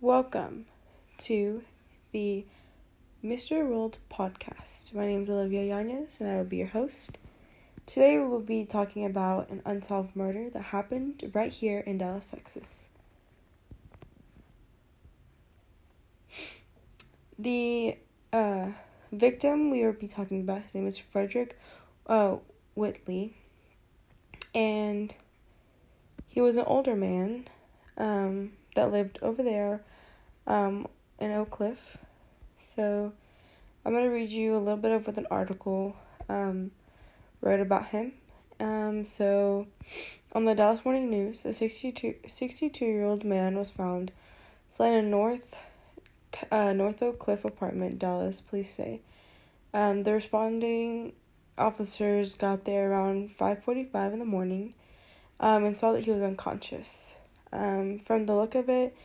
Welcome to the Mr. World podcast. My name is Olivia Yanez and I will be your host. Today we will be talking about an unsolved murder that happened right here in Dallas, Texas. The uh, victim we will be talking about, his name is Frederick uh, Whitley, and he was an older man um, that lived over there um, in Oak Cliff. So I'm going to read you a little bit of what an article um, wrote about him. Um, so on the Dallas Morning News, a 62, 62 year old man was found slain in North uh, North Oak Cliff apartment, Dallas, police say. Um, the responding officers got there around 5:45 in the morning um, and saw that he was unconscious. Um, from the look of it,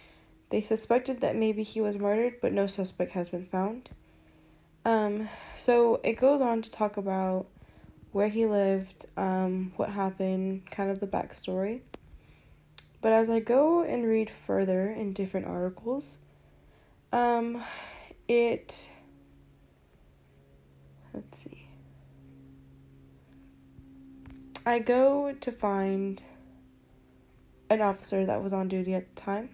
they suspected that maybe he was murdered, but no suspect has been found. Um, so it goes on to talk about where he lived, um, what happened, kind of the backstory. But as I go and read further in different articles, um, it. Let's see. I go to find an officer that was on duty at the time.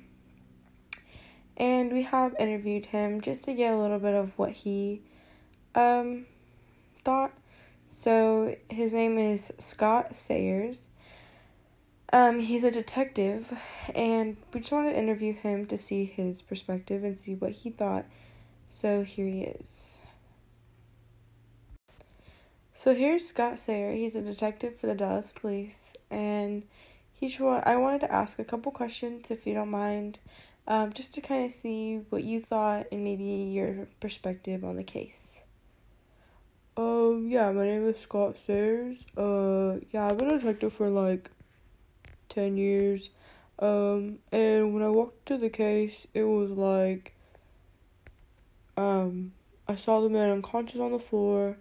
And we have interviewed him just to get a little bit of what he um, thought. So his name is Scott Sayers. Um, he's a detective, and we just want to interview him to see his perspective and see what he thought. So here he is. So here's Scott Sayer. He's a detective for the Dallas Police, and he I wanted to ask a couple questions if you don't mind, um, just to kind of see what you thought and maybe your perspective on the case. Um, yeah, my name is Scott Sayers. Uh, yeah, I've been a detective for like 10 years. Um, and when I walked to the case, it was like, um, I saw the man unconscious on the floor.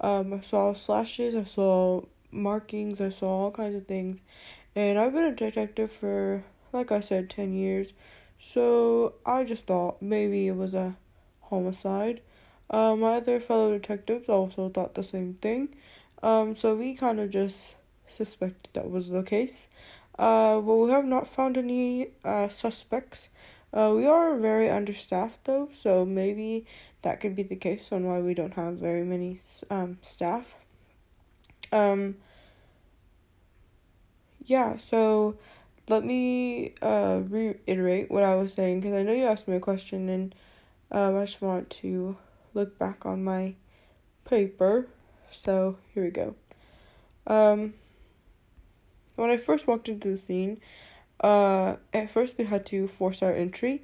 Um, I saw slashes, I saw markings, I saw all kinds of things. And I've been a detective for, like I said, 10 years. So I just thought maybe it was a homicide. Uh, my other fellow detectives also thought the same thing. Um, so we kind of just suspected that was the case. Uh, but we have not found any uh, suspects. Uh, we are very understaffed though, so maybe that could be the case on why we don't have very many um, staff. Um, yeah, so let me uh, reiterate what I was saying because I know you asked me a question and um, I just want to look back on my paper. So here we go. Um, when I first walked into the scene, uh, at first we had to force our entry,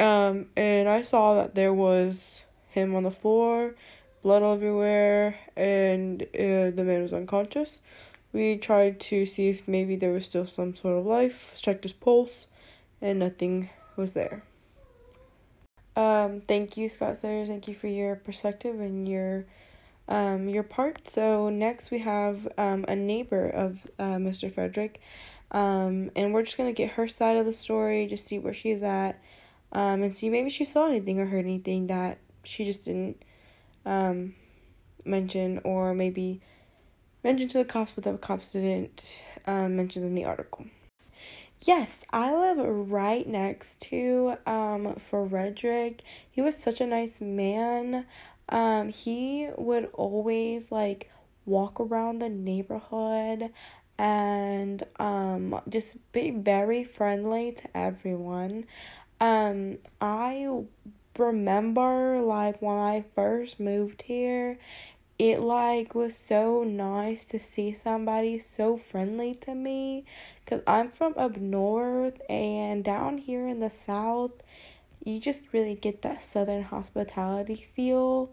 um, and I saw that there was him on the floor, blood everywhere, and uh, the man was unconscious. We tried to see if maybe there was still some sort of life, checked his pulse, and nothing was there. Um, thank you, Scott Sayers. Thank you for your perspective and your um, your part. So next we have um, a neighbor of uh, Mr. Frederick, um, and we're just gonna get her side of the story, just see where she's at, um, and see maybe she saw anything or heard anything that she just didn't um, mention, or maybe mention to the cops, but the cops didn't um, mention in the article. Yes, I live right next to um Frederick. He was such a nice man. Um he would always like walk around the neighborhood and um just be very friendly to everyone. Um I remember like when I first moved here, it like was so nice to see somebody so friendly to me cuz I'm from up north and down here in the south you just really get that southern hospitality feel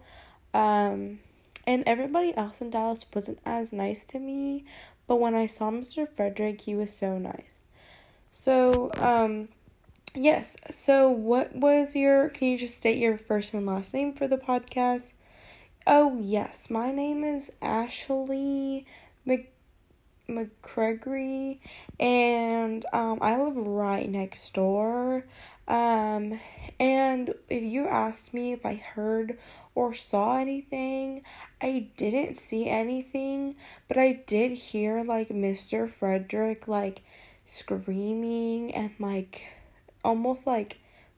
um and everybody else in Dallas wasn't as nice to me but when I saw Mr. Frederick he was so nice so um yes so what was your can you just state your first and last name for the podcast Oh, yes, my name is Ashley Mc- McCregory, and um, I live right next door. Um, and if you asked me if I heard or saw anything, I didn't see anything, but I did hear like Mr. Frederick like screaming and like almost like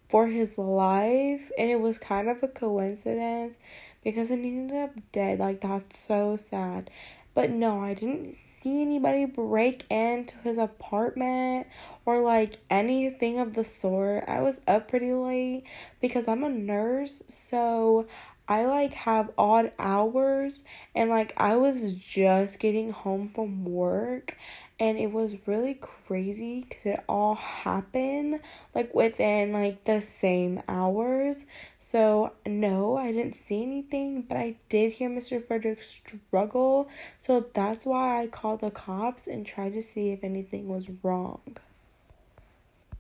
for his life, and it was kind of a coincidence because he ended up dead. Like, that's so sad. But no, I didn't see anybody break into his apartment or like anything of the sort. I was up pretty late because I'm a nurse, so I like have odd hours and like I was just getting home from work and it was really crazy because it all happened like within like the same hours. So no i didn't see anything but i did hear mr frederick struggle so that's why i called the cops and tried to see if anything was wrong